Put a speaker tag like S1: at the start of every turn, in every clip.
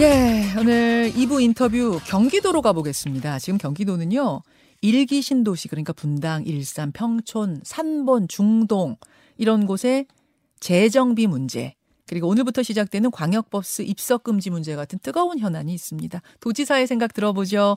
S1: 예, 오늘 2부 인터뷰 경기도로 가보겠습니다. 지금 경기도는요, 일기 신도시, 그러니까 분당, 일산, 평촌, 산본, 중동, 이런 곳에 재정비 문제, 그리고 오늘부터 시작되는 광역버스 입석 금지 문제 같은 뜨거운 현안이 있습니다. 도지사의 생각 들어보죠.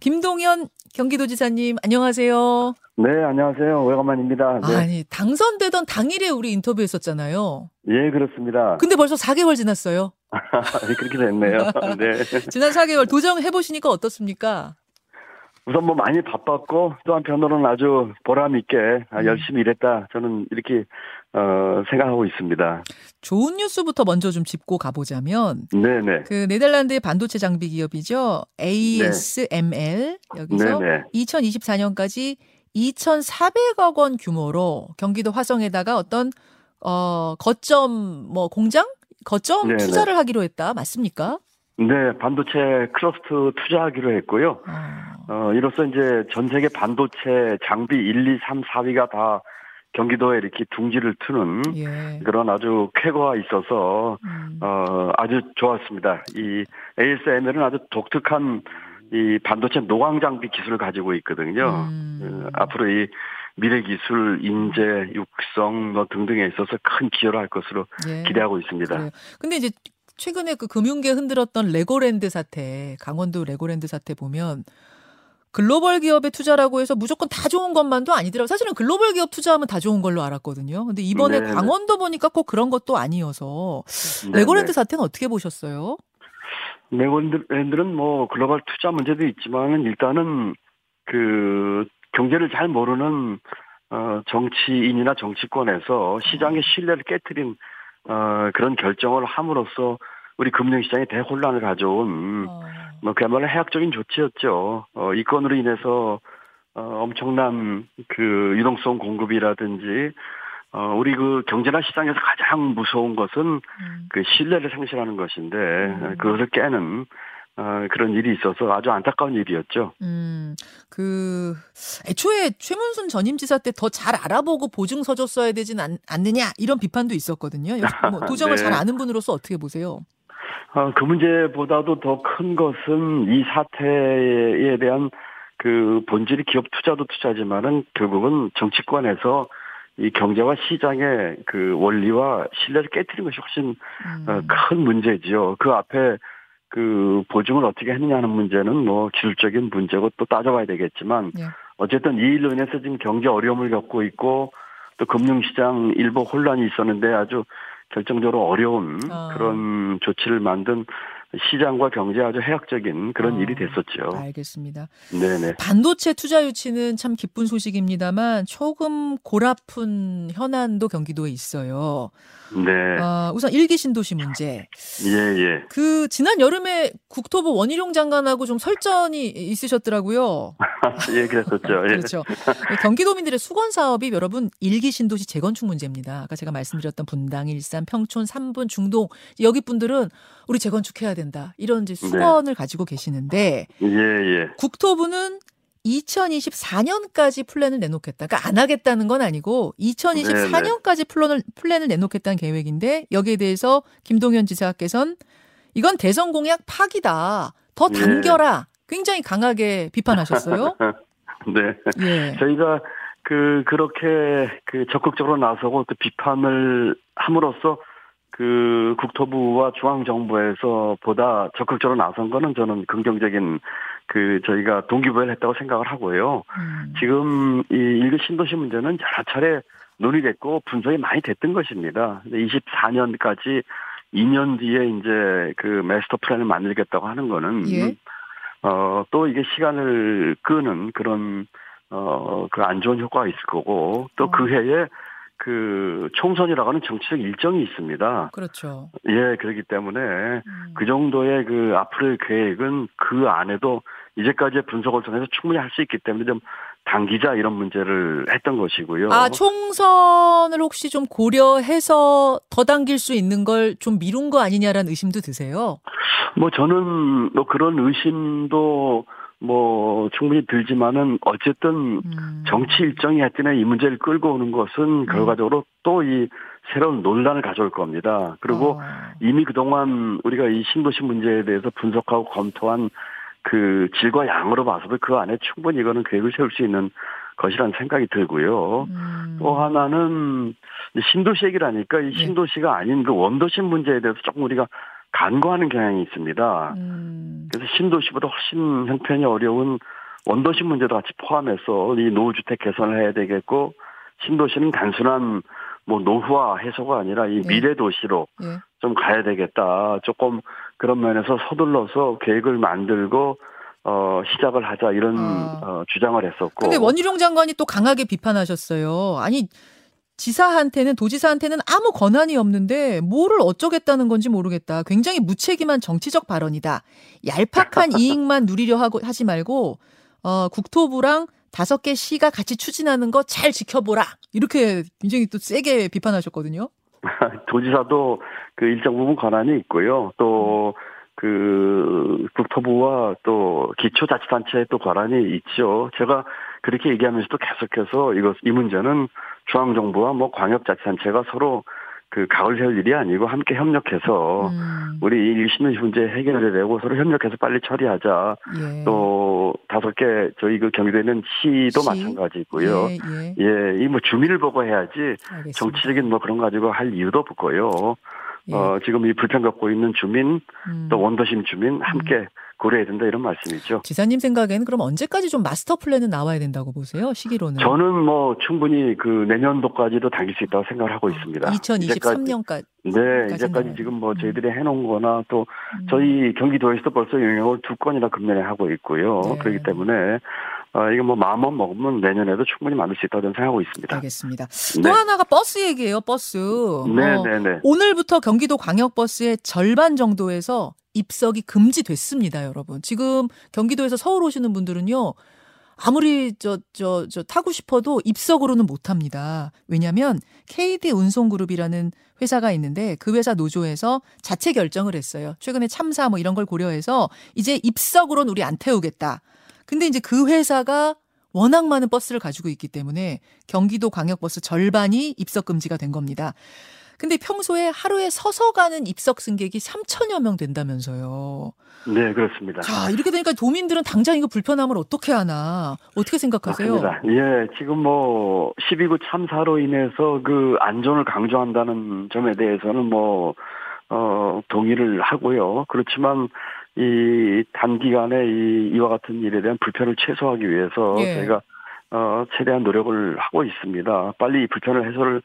S1: 김동연 경기도지사님, 안녕하세요.
S2: 네, 안녕하세요. 오래간만입니다. 네.
S1: 아니, 당선되던 당일에 우리 인터뷰했었잖아요.
S2: 예, 그렇습니다.
S1: 근데 벌써 4개월 지났어요.
S2: 그렇게 됐네요. 네.
S1: 지난 4개월 도정해 보시니까 어떻습니까?
S2: 우선 뭐 많이 바빴고 또 한편으로는 아주 보람 있게
S1: 음.
S2: 열심히 일했다. 저는 이렇게 어, 생각하고 있습니다.
S1: 좋은 뉴스부터 먼저 좀 짚고 가보자면
S2: 네네.
S1: 그 네덜란드의 반도체 장비 기업이죠. ASML 여기서
S2: 네네.
S1: 2024년까지 2,400억 원 규모로 경기도 화성에다가 어떤 어 거점 뭐 공장 거점
S2: 네네.
S1: 투자를 하기로 했다. 맞습니까?
S2: 네, 반도체 클러스터 투자하기로 했고요.
S1: 어.
S2: 어, 이로써 이제 전 세계 반도체 장비 1, 2, 3, 4위가 다 경기도에 이렇게 둥지를 트는
S1: 예.
S2: 그런 아주 쾌거가 있어서
S1: 음.
S2: 어, 아주 좋았습니다. 이 ASML은 아주 독특한 이 반도체 노광 장비 기술을 가지고 있거든요.
S1: 음.
S2: 어, 앞으로 이 미래 기술, 인재, 육성 뭐 등등에 있어서 큰 기여를 할 것으로
S1: 예.
S2: 기대하고 있습니다.
S1: 그래요. 근데 이제 최근에 그 금융계 흔들었던 레고랜드 사태, 강원도 레고랜드 사태 보면 글로벌 기업에 투자라고 해서 무조건 다 좋은 것만도 아니더라고요. 사실은 글로벌 기업 투자하면 다 좋은 걸로 알았거든요. 근데 이번에
S2: 네네.
S1: 강원도 보니까 꼭 그런 것도 아니어서
S2: 네,
S1: 레고랜드
S2: 네.
S1: 사태는 어떻게 보셨어요?
S2: 레고랜드는 뭐 글로벌 투자 문제도 있지만은 일단은 그 경제를 잘 모르는 어 정치인이나 정치권에서 시장의 신뢰를 깨뜨린 어 그런 결정을 함으로써 우리 금융시장에 대혼란을 가져온
S1: 어,
S2: 뭐 그야말로 해악적인 조치였죠. 어, 이 건으로 인해서 어, 엄청난 그 유동성 공급이라든지 어, 우리 그 경제나 시장에서 가장 무서운 것은
S1: 음.
S2: 그 신뢰를 상실하는 것인데
S1: 음.
S2: 그것을 깨는 어, 그런 일이 있어서 아주 안타까운 일이었죠.
S1: 음, 그, 애초에 최문순 전임 지사 때 더 잘 알아보고 보증서 줬어야 되진 않, 않느냐, 이런 비판도 있었거든요. 뭐 도정을
S2: 네.
S1: 잘 아는 분으로서 어떻게 보세요?
S2: 어, 그 문제보다도 더 큰 것은 이 사태에 대한 그 본질이 기업 투자도 투자지만은 결국은 정치권에서 이 경제와 시장의 그 원리와 신뢰를 깨뜨린 것이 훨씬
S1: 음.
S2: 어, 큰 문제지요. 그 앞에 그 보증을 어떻게 했느냐는 문제는 뭐 기술적인 문제고 또 따져봐야 되겠지만
S1: 예.
S2: 어쨌든 이 일로 인해서 지금 경제 어려움을 겪고 있고 또 금융시장 일부 혼란이 있었는데 아주 결정적으로 어려운
S1: 아.
S2: 그런 조치를 만든 시장과 경제 아주 해악적인 그런
S1: 어,
S2: 일이 됐었죠.
S1: 알겠습니다.
S2: 네네.
S1: 반도체 투자 유치는 참 기쁜 소식입니다만 조금 골아픈 현안도 경기도에 있어요.
S2: 네.
S1: 아, 우선 일기 신도시 문제.
S2: 예, 예.
S1: 그 지난 여름에 국토부 원희룡 장관하고 좀 설전이 있으셨더라고요.
S2: 예, 그랬었죠. 예.
S1: 그렇죠. 경기도민들의 숙원 사업이 여러분 일기 신도시 재건축 문제입니다. 아까 제가 말씀드렸던 분당, 일산, 평촌, 산본, 중동 여기 분들은 우리 재건축해야 된다. 이런 이제 숙원을 가지고 계시는데
S2: 예, 예.
S1: 국토부는 2024년까지 플랜을 내놓겠다. 그러니까 안 하겠다는 건 아니고 2024년까지 플랜을 플랜을 내놓겠다는 계획인데 여기에 대해서 김동연 지사께서는 이건 대선 공약 파기다. 더
S2: 예.
S1: 당겨라. 굉장히 강하게 비판하셨어요.
S2: 네.
S1: 예.
S2: 저희가 그 그렇게 그 적극적으로 나서고 또 비판을 함으로써 그 국토부와 중앙 정부에서 보다 적극적으로 나선 거는 저는 긍정적인 그 저희가 동기부여를 했다고 생각을 하고요.
S1: 음.
S2: 지금 이 일개 신도시 문제는 여러 차례 논의됐고 분석이 많이 됐던 것입니다. 24년까지 2년 뒤에 이제 그 마스터 플랜을 만들겠다고 하는 거는
S1: 예.
S2: 어, 또 이게 시간을 끄는 그런, 어, 그 안 좋은 효과가 있을 거고, 또그
S1: 어.
S2: 해에 그 총선이라고 하는 정치적 일정이 있습니다.
S1: 그렇죠.
S2: 예, 그렇기 때문에
S1: 음.
S2: 그 정도의 그 앞으로의 계획은 그 안에도 이제까지의 분석을 통해서 충분히 할 수 있기 때문에 좀 당기자 이런 문제를 했던 것이고요.
S1: 아, 총선을 혹시 좀 고려해서 더 당길 수 있는 걸 좀 미룬 거 아니냐라는 의심도 드세요?
S2: 뭐 저는 뭐 그런 의심도 뭐 충분히 들지만은 어쨌든
S1: 음.
S2: 정치 일정이 하여튼에 이 문제를 끌고 오는 것은 결과적으로 또 이 새로운 논란을 가져올 겁니다. 그리고
S1: 어.
S2: 이미 그동안 우리가 이 신도시 문제에 대해서 분석하고 검토한 그 질과 양으로 봐서도 그 안에 충분히 이거는 계획을 세울 수 있는 것이라는 생각이 들고요.
S1: 음.
S2: 또 하나는 신도시 얘기라니까 이
S1: 네.
S2: 신도시가 아닌 그 원도시 문제에 대해서 조금 우리가 간과하는 경향이 있습니다.
S1: 음.
S2: 그래서 신도시보다 훨씬 형편이 어려운 원도시 문제도 같이 포함해서 이 노후주택 개선을 해야 되겠고 신도시는 단순한 뭐 노후화 해소가 아니라 이
S1: 네.
S2: 미래 도시로
S1: 예.
S2: 좀 가야 되겠다. 조금 그런 면에서 서둘러서 계획을 만들고 어 시작을 하자 이런
S1: 아.
S2: 어, 주장을 했었고.
S1: 근데 원희룡 장관이 또 강하게 비판하셨어요. 아니 지사한테는 도지사한테는 아무 권한이 없는데 뭐를 어쩌겠다는 건지 모르겠다. 굉장히 무책임한 정치적 발언이다. 얄팍한 이익만 누리려 하고 하지 말고 어 국토부랑 다섯 개 시가 같이 추진하는 거 잘 지켜보라. 이렇게 굉장히 또 세게 비판하셨거든요.
S2: 도지사도 그 일정 부분 권한이 있고요. 또그 국토부와 또 기초자치단체에 또 권한이 있죠. 제가 그렇게 얘기하면서도 계속해서 이것 이 문제는 중앙 정부와 뭐 광역자치단체가 서로 그 각을 세울 일이 아니고 함께 협력해서
S1: 음,
S2: 우리 이 신도시 문제 해결을 내고 서로 협력해서 빨리 처리하자.
S1: 예.
S2: 또 다섯 개 저희 그 경기도에 있는 시도
S1: 시?
S2: 마찬가지고요.
S1: 예, 예.
S2: 예, 이 뭐 주민을 보고 해야지
S1: 알겠습니다.
S2: 정치적인 뭐 그런 거 가지고 할 이유도 없고요.
S1: 예.
S2: 어, 지금 이 불편 겪고 있는 주민,
S1: 음.
S2: 또 원도심 주민 함께 고려해야 된다 이런 말씀이죠.
S1: 지사님 생각에는 그럼 언제까지 좀 마스터 플랜은 나와야 된다고 보세요? 시기로는.
S2: 저는 뭐 충분히 그 내년도까지도 당길 수 있다고 생각을 하고 있습니다. 이제까지-
S1: 2023년까지.
S2: 네, 이제까지. 지금 뭐
S1: 음.
S2: 저희들이 해놓은 거나 또 저희 경기도에서도 벌써 영역을 두 건이나 금년에 하고 있고요.
S1: 네.
S2: 그렇기 때문에 어, 이거 뭐 마음만 먹으면 내년에도 충분히 만들 수 있다고 저는 생각하고 있습니다.
S1: 알겠습니다.
S2: 네.
S1: 또 하나가 버스 얘기예요. 버스.
S2: 네,
S1: 어,
S2: 네, 네.
S1: 오늘부터 경기도 광역버스의 절반 정도에서 입석이 금지됐습니다, 여러분. 지금 경기도에서 서울 오시는 분들은요. 아무리 저 저 저 타고 싶어도 입석으로는 못 합니다. 왜냐면 KD 운송그룹이라는 회사가 있는데 그 회사 노조에서 자체 결정을 했어요. 최근에 참사 뭐 이런 걸 고려해서 이제 입석으로는 우리 안 태우겠다. 근데 이제 그 회사가 워낙 많은 버스를 가지고 있기 때문에 경기도 광역버스 절반이 입석 금지가 된 겁니다. 근데 평소에 하루에 서서 가는 입석 승객이 3천여 명 된다면서요.
S2: 네, 그렇습니다.
S1: 자, 이렇게 되니까 도민들은 당장 이거 불편함을 어떻게 하나? 어떻게 생각하세요?
S2: 맞습니다. 예, 지금 뭐 12구 참사로 인해서 그 안전을 강조한다는 점에 대해서는 뭐 어, 동의를 하고요. 그렇지만 이 단기간에 이 이와 같은 일에 대한 불편을 최소화하기 위해서
S1: 예.
S2: 저희가 어, 최대한 노력을 하고 있습니다. 빨리 이 불편을 해소를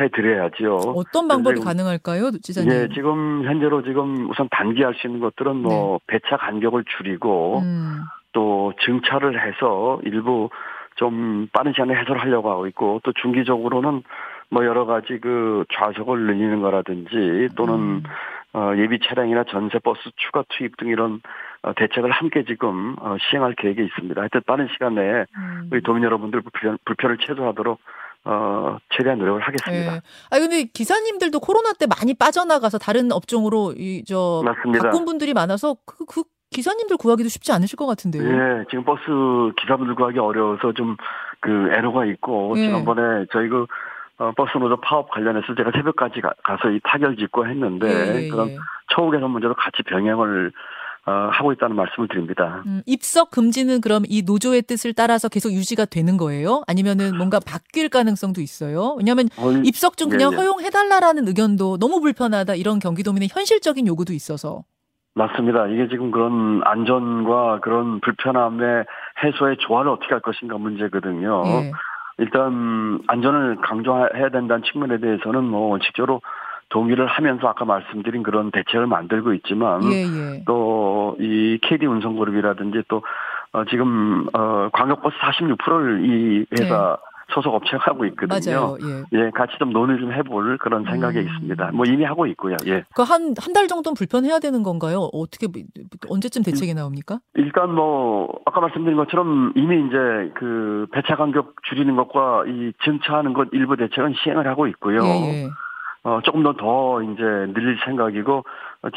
S2: 해 드려야죠.
S1: 어떤 방법이 가능할까요, 지사님?
S2: 예, 지금 현재로 지금 우선 단기할 수 있는 것들은 뭐 배차 간격을 줄이고
S1: 네. 음,
S2: 또 증차를 해서 일부 좀 빠른 시간에 해소하려고 하고 있고 또 중기적으로는 뭐 여러 가지 그 좌석을 늘리는 거라든지 또는
S1: 음.
S2: 어, 예비 차량이나 전세 버스 추가 투입 등 이런 어, 대책을 함께 지금 어, 시행할 계획이 있습니다. 하여튼 빠른 시간 내에
S1: 음.
S2: 우리 도민 여러분들 불편, 불편을 최소화하도록 어, 최대한 노력을 하겠습니다.
S1: 예. 아 근데 기사님들도 코로나 때 많이 빠져나가서 다른 업종으로 이저
S2: 맞습니다.
S1: 바꾼 분들이 많아서 그, 그 기사님들 구하기도 쉽지 않으실 것 같은데요.
S2: 예, 지금 버스 기사분들 구하기 어려워서 좀 그 애로가 있고
S1: 예.
S2: 지난번에 저희 그 어, 버스 노조 파업 관련해서 제가 새벽까지 가, 서이 타결 짓고 했는데
S1: 예, 예,
S2: 그런
S1: 예.
S2: 처우 개선 문제도 같이 병행을 어, 하고 있다는 말씀을 드립니다.
S1: 음, 입석 금지는 그럼 이 노조의 뜻을 따라서 계속 유지가 되는 거예요? 아니면은 뭔가 바뀔 가능성도 있어요? 왜냐하면
S2: 어,
S1: 입석 좀 그냥
S2: 네, 네.
S1: 허용해달라라는 의견도 너무 불편하다 이런 경기도민의 현실적인 요구도 있어서.
S2: 맞습니다. 이게 지금 그런 안전과 그런 불편함의 해소의 조화를 어떻게 할 것인가 문제거든요.
S1: 예.
S2: 일단 안전을 강조해야 된다는 측면에 대해서는 뭐 원칙적으로 동의를 하면서 아까 말씀드린 그런 대책을 만들고 있지만
S1: 예, 예.
S2: 또이 KD 운송그룹이라든지 또 어, 지금 어, 광역버스 46%를 이 회사 소속 업체가 하고 있거든요.
S1: 네. 맞아요. 예.
S2: 예, 같이 좀 논의 좀 해볼 그런 생각이
S1: 음.
S2: 있습니다. 뭐 이미 하고 있고요. 예.
S1: 그 한 한 달 정도는 불편해야 되는 건가요? 어떻게 언제쯤 대책이 나옵니까?
S2: 일단 뭐 아까 말씀드린 것처럼 이미 이제 그 배차 간격 줄이는 것과 이 증차하는 것 일부 대책은 시행을 하고 있고요.
S1: 예, 예.
S2: 어, 조금 더 더 이제 늘릴 생각이고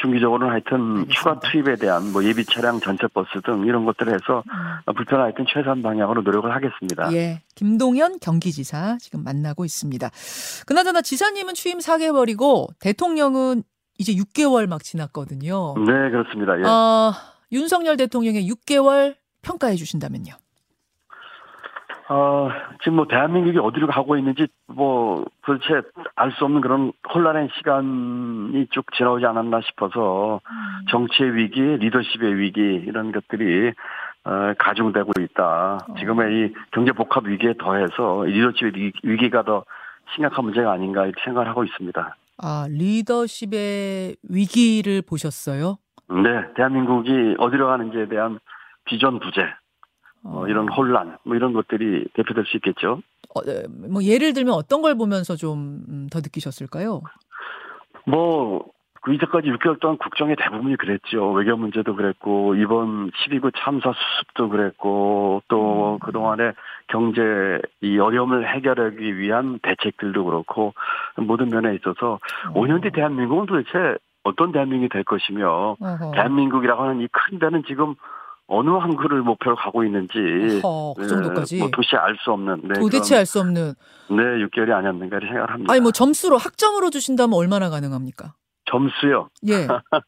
S2: 중기적으로는 하여튼
S1: 알겠습니다.
S2: 추가 투입에 대한 뭐 예비 차량 전체 버스 등 이런 것들을 해서
S1: 음.
S2: 불편한 하여튼 최소한 방향으로 노력을 하겠습니다.
S1: 예, 김동연 경기지사 지금 만나고 있습니다. 그나저나 지사님은 취임 4개월이고 대통령은 이제 6개월 막 지났거든요.
S2: 네, 그렇습니다. 예.
S1: 어, 윤석열 대통령의 6개월 평가해 주신다면요.
S2: 어, 지금 뭐 대한민국이 어디로 가고 있는지 뭐 도대체 알 수 없는 그런 혼란의 시간이 쭉 지나오지 않았나 싶어서 정치의 위기, 리더십의 위기 이런 것들이 어, 가중되고 있다. 지금의 이 경제 복합 위기에 더해서 이 리더십의 위- 위기가 더 심각한 문제가 아닌가 이렇게 생각을 하고 있습니다.
S1: 아, 리더십의 위기를 보셨어요?
S2: 네, 대한민국이 어디로 가는지에 대한 비전 부재, 어, 이런 혼란, 뭐 이런 것들이 대표될 수 있겠죠.
S1: 어, 네, 뭐 예를 들면 어떤 걸 보면서 좀 더 느끼셨을까요?
S2: 뭐, 그 이때까지 6개월 동안 국정의 대부분이 그랬죠. 외교 문제도 그랬고, 이번 12구 참사 수습도 그랬고, 또 그동안에 경제 이 어려움을 해결하기 위한 대책들도 그렇고, 모든 면에 있어서 5년 뒤 대한민국은 도대체 어떤 대한민국이 될 것이며,
S1: 어허.
S2: 대한민국이라고 하는 이 큰 데는 지금 어느 항구를 목표로 가고 있는지,
S1: 어허, 그 정도까지.
S2: 네, 뭐 도시 알 수 없는, 네,
S1: 도대체 알 수 없는.
S2: 네, 6개월이 아니었는가 이렇게 생각을 합니다.
S1: 아니 뭐 점수로 학점으로 주신다면 얼마나 가능합니까?
S2: 점수요.
S1: 예.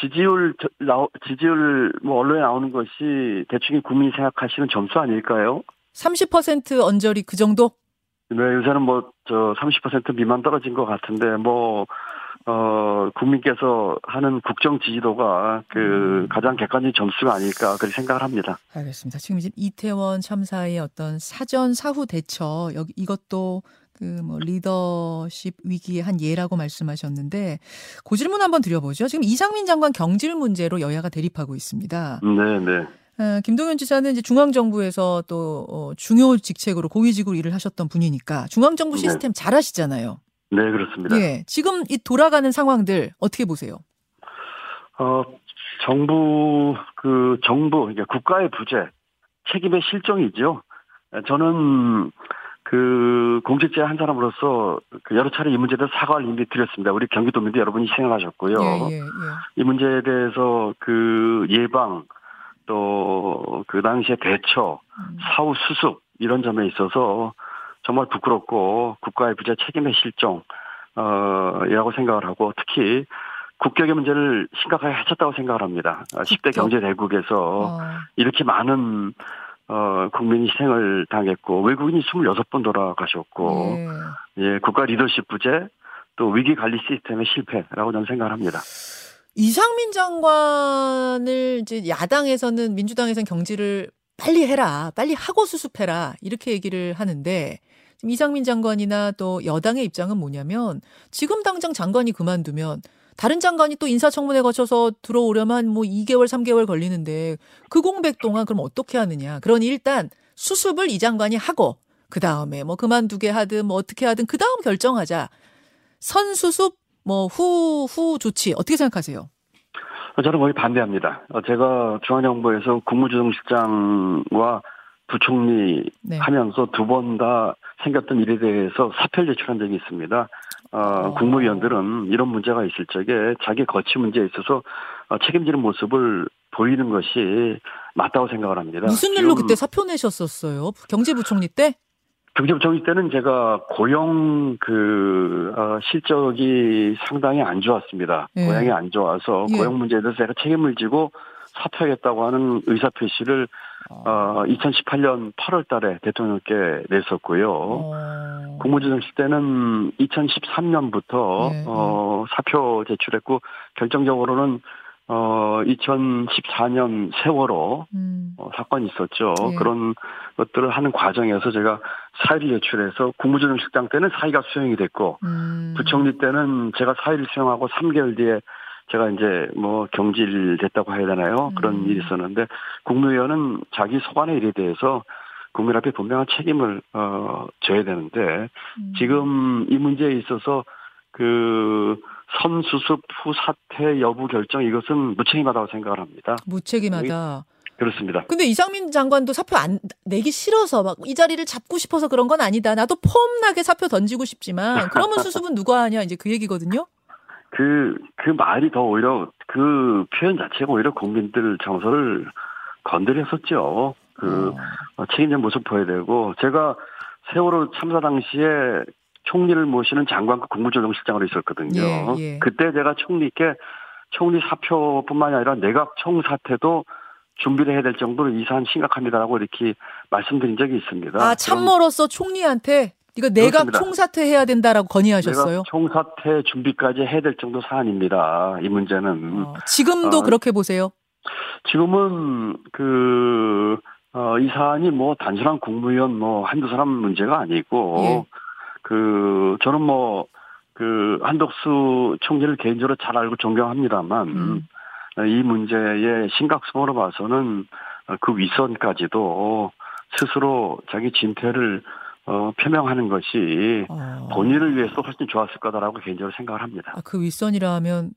S2: 지지율 저- 나오, 지지율 뭐 언론에 나오는 것이 대충 국민이 생각하시는 점수 아닐까요?
S1: 30% 언저리 그 정도?
S2: 네, 요새는 뭐 저 30% 미만 떨어진 것 같은데 뭐 어, 국민께서 하는 국정 지지도가 그 가장 객관적인 점수가 아닐까 그렇게 생각을 합니다.
S1: 알겠습니다. 지금 이제 이태원 참사의 어떤 사전 사후 대처 여기 이것도 그 뭐 리더십 위기의 한 예라고 말씀하셨는데 그 질문 한번 드려보죠. 지금 이상민 장관 경질 문제로 여야가 대립하고 있습니다.
S2: 네, 네.
S1: 어, 김동연 지사는 이제 중앙정부에서 또 어, 중요 직책으로 고위직으로 일을 하셨던 분이니까 중앙정부
S2: 네.
S1: 시스템 잘 아시잖아요.
S2: 네, 그렇습니다.
S1: 예, 지금 이 돌아가는 상황들 어떻게 보세요?
S2: 어, 정부, 그, 정부, 그러니까 국가의 부재, 책임의 실정이죠. 저는 그 공직자 한 사람으로서 그 여러 차례 이 문제에 대해서 사과를 이미 드렸습니다. 우리 경기도민도 여러분이 희생하셨고요.
S1: 예, 예, 예.
S2: 이 문제에 대해서 그 예방, 또 그 당시의 대처,
S1: 음.
S2: 사후 수습, 이런 점에 있어서 정말 부끄럽고 국가의 부재 책임의 실정, 어, 이라고 생각을 하고 특히 국격의 문제를 심각하게 해쳤다고 생각을 합니다. 아, 10대
S1: 국격.
S2: 경제 대국에서
S1: 어,
S2: 이렇게 많은 어, 국민이 희생을 당했고 외국인이 26번 돌아가셨고
S1: 예.
S2: 예, 국가 리더십 부재 또 위기 관리 시스템의 실패라고 저는 생각을 합니다.
S1: 이상민 장관을 이제 야당에서는 민주당에서는 경질을 빨리 해라, 빨리 하고 수습해라 이렇게 얘기를 하는데 이상민 장관이나 또 여당의 입장은 뭐냐면 지금 당장 장관이 그만두면 다른 장관이 또 인사청문회 거쳐서 들어오려면 뭐 2개월, 3개월 걸리는데 그 공백 동안 그럼 어떻게 하느냐. 그러니 일단 수습을 이 장관이 하고 그 다음에 뭐 그만두게 하든 뭐 어떻게 하든 그 다음 결정하자. 선수습 뭐 후 후 조치 어떻게 생각하세요?
S2: 저는 거의 반대합니다. 어, 제가 중앙정부에서 국무조정실장과 부총리
S1: 네.
S2: 하면서 두 번 다 생겼던 일에 대해서 사표를 제출한 적이 있습니다. 어,
S1: 어.
S2: 국무위원들은 이런 문제가 있을 적에 자기 거치 문제에 있어서 어, 책임지는 모습을 보이는 것이 맞다고 생각을 합니다.
S1: 무슨 일로 그때 사표 내셨었어요? 경제부총리 때?
S2: 경제부총리 때는 제가 고용 그 어, 실적이 상당히 안 좋았습니다.
S1: 예.
S2: 고용이 안 좋아서
S1: 예.
S2: 고용 문제에 대해서 제가 책임을 지고 사퇴하겠다고 하는 의사 표시를 어, 2018년 8월 달에 대통령께 냈었고요.
S1: 어.
S2: 국무조정실 때는 2013년부터
S1: 예,
S2: 어, 사표 제출했고 결정적으로는 어, 2014년 세월호
S1: 음.
S2: 어, 사건이 있었죠.
S1: 예.
S2: 그런 것들을 하는 과정에서 제가 사의를 제출해서 국무조정실장 때는 사의가 수용이 됐고
S1: 음.
S2: 부총리 때는 제가 사의를 수용하고 3개월 뒤에 제가 이제 뭐 경질됐다고 해야 되나요? 그런
S1: 음.
S2: 일이 있었는데 국무위원은 자기 소관의 일에 대해서 국민 앞에 분명한 책임을 어 져야 되는데
S1: 음.
S2: 지금 이 문제에 있어서 그 선수습 후 사퇴 여부 결정 이것은 무책임하다고 생각을 합니다.
S1: 무책임하다.
S2: 그렇습니다.
S1: 근데 이상민 장관도 사표 안 내기 싫어서 막 이 자리를 잡고 싶어서 그런 건 아니다. 나도 폼나게 사표 던지고 싶지만 그러면 수습은 누가 하냐 이제 그 얘기거든요.
S2: 그, 그 말이 더 오히려 그 표현 자체가 오히려 국민들 정서를 건드렸었죠. 그
S1: 어.
S2: 책임진 모습 보여야 되고 제가 세월호 참사 당시에 총리를 모시는 장관급 국무조정실장으로 있었거든요.
S1: 예, 예.
S2: 그때 제가 총리께 총리 사표뿐만이 아니라 내각 총사퇴도 준비를 해야 될 정도로 이 사안 심각합니다라고 이렇게 말씀드린 적이 있습니다.
S1: 아 참모로서 총리한테 이거 내각
S2: 그렇습니다.
S1: 총사퇴해야 된다라고 건의하셨어요.
S2: 총사퇴 준비까지 해야 될 정도 사안입니다. 이 문제는
S1: 어, 지금도
S2: 어,
S1: 그렇게 보세요.
S2: 지금은 그, 어, 이 사안이 뭐 단순한 국무위원 뭐 한두 사람 문제가 아니고,
S1: 예.
S2: 그, 저는 뭐, 그, 한덕수 총리를 개인적으로 잘 알고 존경합니다만,
S1: 음.
S2: 어, 이 문제의 심각성으로 봐서는 어, 그 윗선까지도 스스로 자기 진퇴를 어, 표명하는 것이
S1: 어.
S2: 본인을 위해서 훨씬 좋았을 거다라고 개인적으로 생각을 합니다.
S1: 아, 그 윗선이라 하면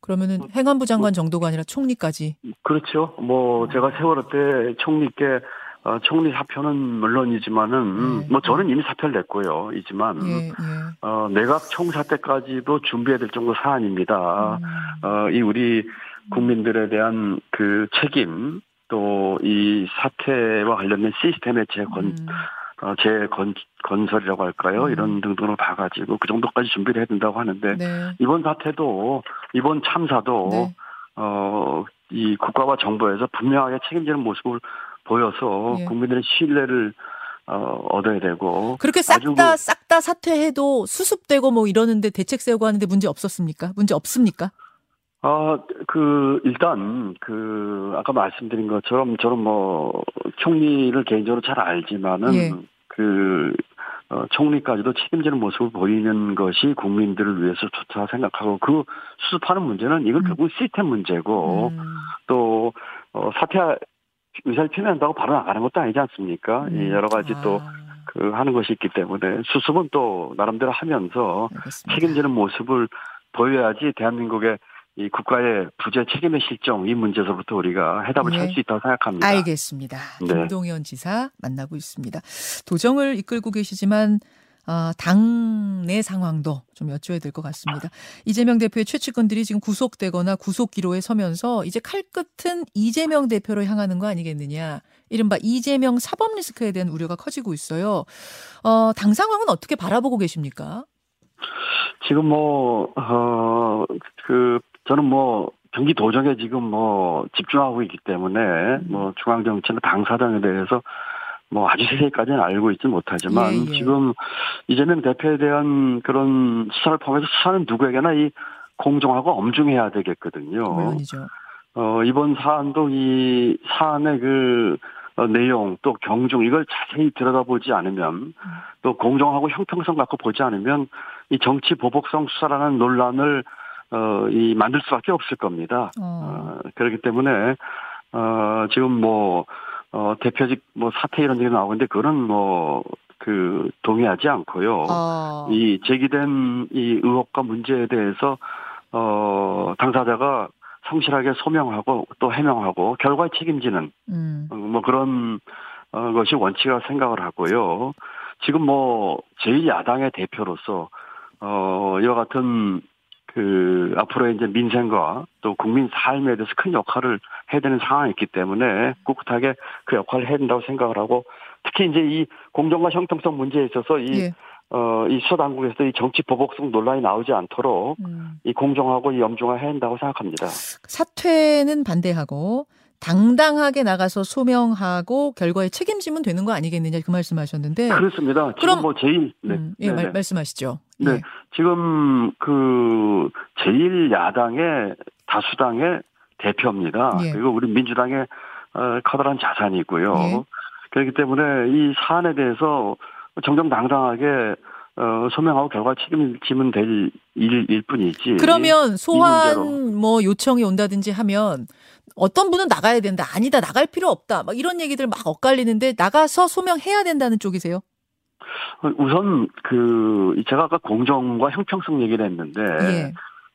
S1: 그러면은 행안부 장관 정도가 아니라 총리까지.
S2: 그렇죠. 뭐 제가 세월호 때 총리께 어, 총리 사표는 물론이지만은
S1: 네.
S2: 뭐 저는 이미 사표를 냈고요. 이지만
S1: 예, 예.
S2: 어, 내각 총사 때까지도 준비해야 될 정도 사안입니다.
S1: 음.
S2: 어, 이 우리 국민들에 대한 그 책임 또 이 사태와 관련된 시스템의 재건
S1: 음.
S2: 어, 재건 건설이라고 할까요?
S1: 음.
S2: 이런 등등으로 봐가지고 그 정도까지 준비를 해야 된다고 하는데
S1: 네.
S2: 이번 사태도 이번 참사도
S1: 네.
S2: 어, 이 국가와 정부에서 분명하게 책임지는 모습을 보여서
S1: 예.
S2: 국민들의 신뢰를 어, 얻어야 되고
S1: 그렇게 싹다
S2: 그-
S1: 싹다 사퇴해도 수습되고 뭐 이러는데 대책 세우고 하는데 문제 없었습니까? 문제 없습니까?
S2: 아, 그, 일단, 그, 아까 말씀드린 것처럼 저는 뭐, 총리를 개인적으로 잘 알지만은,
S1: 예.
S2: 그, 어, 총리까지도 책임지는 모습을 보이는 것이 국민들을 위해서 좋다 생각하고, 그 수습하는 문제는 이건
S1: 음.
S2: 결국 시스템 문제고,
S1: 음.
S2: 또, 어, 사퇴, 의사를 표명한다고 바로 나가는 것도 아니지 않습니까? 이
S1: 음.
S2: 여러 가지 또,
S1: 아,
S2: 그, 하는 것이 있기 때문에, 수습은 또, 나름대로 하면서,
S1: 알겠습니다.
S2: 책임지는 모습을 보여야지 대한민국의 이 국가의 부재 책임의 실정 이 문제에서부터 우리가 해답을
S1: 예.
S2: 찾을 수 있다고 생각합니다.
S1: 알겠습니다.
S2: 네.
S1: 김동연 지사 만나고 있습니다. 도정을 이끌고 계시지만 아, 당내 상황도 좀 여쭤야 될 것 같습니다. 이재명 대표의 최측근들이 지금 구속되거나 구속 기로에 서면서 이제 칼끝은 이재명 대표로 향하는 거 아니겠느냐. 이른바 이재명 사법 리스크에 대한 우려가 커지고 있어요. 어, 당 상황은 어떻게 바라보고 계십니까?
S2: 지금 뭐, 어, 그, 저는 뭐, 경기 도정에 지금 뭐, 집중하고 있기 때문에,
S1: 음.
S2: 뭐, 중앙 정치나 당 사정에 대해서 뭐, 아주 세세히까지는 알고 있지 못하지만,
S1: 예, 예.
S2: 지금 이재명 대표에 대한 그런 수사를 포함해서 수사는 누구에게나 이 공정하고 엄중해야 되겠거든요.
S1: 물론이죠.
S2: 어, 이번 사안도 이 사안의 그 어, 내용 또 경중 이걸 자세히 들여다보지 않으면 또 공정하고 형평성 갖고 보지 않으면 이 정치 보복성 수사라는 논란을 어, 이 만들 수밖에 없을 겁니다.
S1: 어.
S2: 어, 그렇기 때문에 어, 지금 뭐 어, 대표직 뭐 사퇴 이런 얘기 나오고 있는데 그거는 뭐 그 동의하지 않고요.
S1: 어.
S2: 이 제기된 이 의혹과 문제에 대해서 어 당사자가 성실하게 소명하고 또 해명하고 결과에 책임지는
S1: 음.
S2: 어, 뭐 그런 어, 것이 원칙이라 생각을 하고요. 지금 뭐 제일 야당의 대표로서 어 이와 같은 그 앞으로 이제 민생과 또 국민 삶에 대해서 큰 역할을 해야 되는 상황이 있기 때문에 꿋꿋하게 그 역할을 해야 된다고 생각을 하고 특히 이제 이 공정과 형평성 문제에 있어서 이
S1: 예.
S2: 어, 이 수사 당국에서 이 정치 보복성 논란이 나오지 않도록
S1: 음.
S2: 이 공정하고 이 엄중화 해야 한다고 생각합니다.
S1: 사퇴는 반대하고 당당하게 나가서 소명하고 결과에 책임지면 되는 거 아니겠느냐 그 말씀하셨는데
S2: 그렇습니다.
S1: 그럼-
S2: 지금 뭐 제일 네.
S1: 음, 예,
S2: 네,
S1: 말,
S2: 네.
S1: 말씀하시죠.
S2: 네.
S1: 예.
S2: 지금 그 제일 야당의 다수당의 대표입니다.
S1: 예.
S2: 그리고 우리 민주당의 어, 커다란 자산이고요.
S1: 예.
S2: 그렇기 때문에 이 사안에 대해서 정정당당하게 어, 소명하고 결과 책임지면 될 일 일 뿐이지.
S1: 그러면 소환. 뭐 요청이 온다든지 하면 어떤 분은 나가야 된다. 아니다. 나갈 필요 없다. 막 이런 얘기들 막 엇갈리는데 나가서 소명해야 된다는 쪽이세요?
S2: 우선 그 제가 아까 공정과 형평성 얘기를 했는데
S1: 예.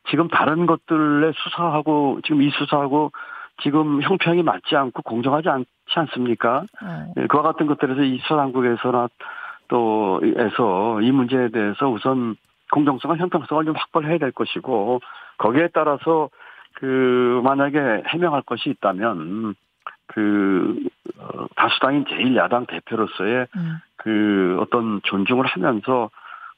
S2: 지금 다른 것들의 수사하고 지금 이 수사하고 지금 형평이 맞지 않고 공정하지 않지 않습니까?
S1: 어.
S2: 예, 그와 같은 것들에서 이 수사 당국에서나 또 에서 이 문제에 대해서 우선 공정성과 형평성을 좀 확보를 해야 될 것이고 거기에 따라서 그 만약에 해명할 것이 있다면 그 어, 다수당인 제1야당 대표로서의
S1: 음.
S2: 그 어떤 존중을 하면서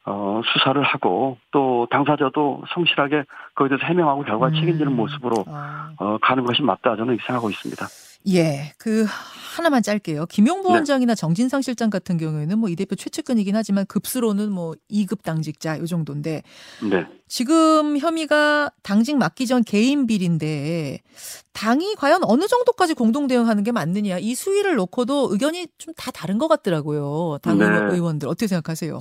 S2: 어 수사를 하고 또 당사자도 성실하게 거기에 대해서 해명하고 결과
S1: 음.
S2: 책임지는 모습으로
S1: 아.
S2: 어 가는 것이 맞다 저는 생각하고 있습니다.
S1: 예, 그 하나만 짧게요. 김용부
S2: 네.
S1: 원장이나 정진상 실장 같은 경우에는 뭐 이 대표 최측근이긴 하지만 급수로는 뭐 2급 당직자 요 정도인데
S2: 네.
S1: 지금 혐의가 당직 맡기 전 개인 비리인데 당이 과연 어느 정도까지 공동 대응하는 게 맞느냐 이 수위를 놓고도 의견이 좀 다 다른 것 같더라고요. 당
S2: 네.
S1: 의원- 의원들 어떻게 생각하세요?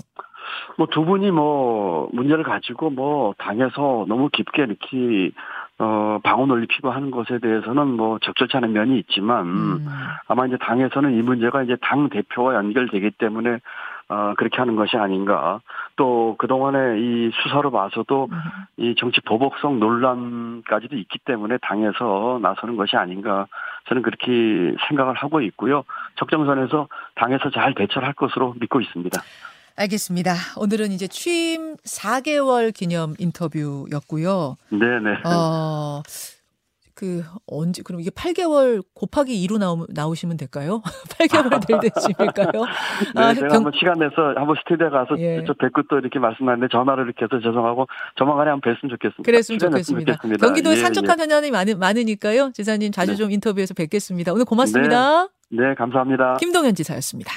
S2: 뭐 두 분이 뭐 문제를 가지고 뭐 당에서 너무 깊게 이렇게 어 방언 올리피고 하는 것에 대해서는 뭐 적절치 않은 면이 있지만
S1: 음.
S2: 아마 이제 당에서는 이 문제가 이제 당 대표와 연결되기 때문에 어 그렇게 하는 것이 아닌가. 또 그동안에 이 수사로 봐서도
S1: 음.
S2: 이 정치 보복성 논란까지도 있기 때문에 당에서 나서는 것이 아닌가. 저는 그렇게 생각을 하고 있고요. 적정선에서 당에서 잘 대처를 할 것으로 믿고 있습니다.
S1: 알겠습니다. 오늘은 이제 취임 4개월 기념 인터뷰였고요.
S2: 네네.
S1: 어, 그, 언제, 그럼 이게 8개월 곱하기 2로 나오, 나오시면 될까요? 8개월 될 때쯤일까요?
S2: 네,
S1: 아,
S2: 제가
S1: 경-
S2: 한번 시간 내서 한번 스튜디오에 가서
S1: 예.
S2: 저 뵙고 또 이렇게 말씀하는데 전화를 이렇게 해서 죄송하고 조만간에 한번 뵀으면 좋겠습니다.
S1: 그랬으면
S2: 출연했으면
S1: 좋겠습니다. 경기도에
S2: 예,
S1: 산적한 현안이 많, 많으니까요. 지사님 자주
S2: 네.
S1: 좀 인터뷰에서 뵙겠습니다. 오늘 고맙습니다.
S2: 예. 네, 감사합니다.
S1: 김동현 지사였습니다.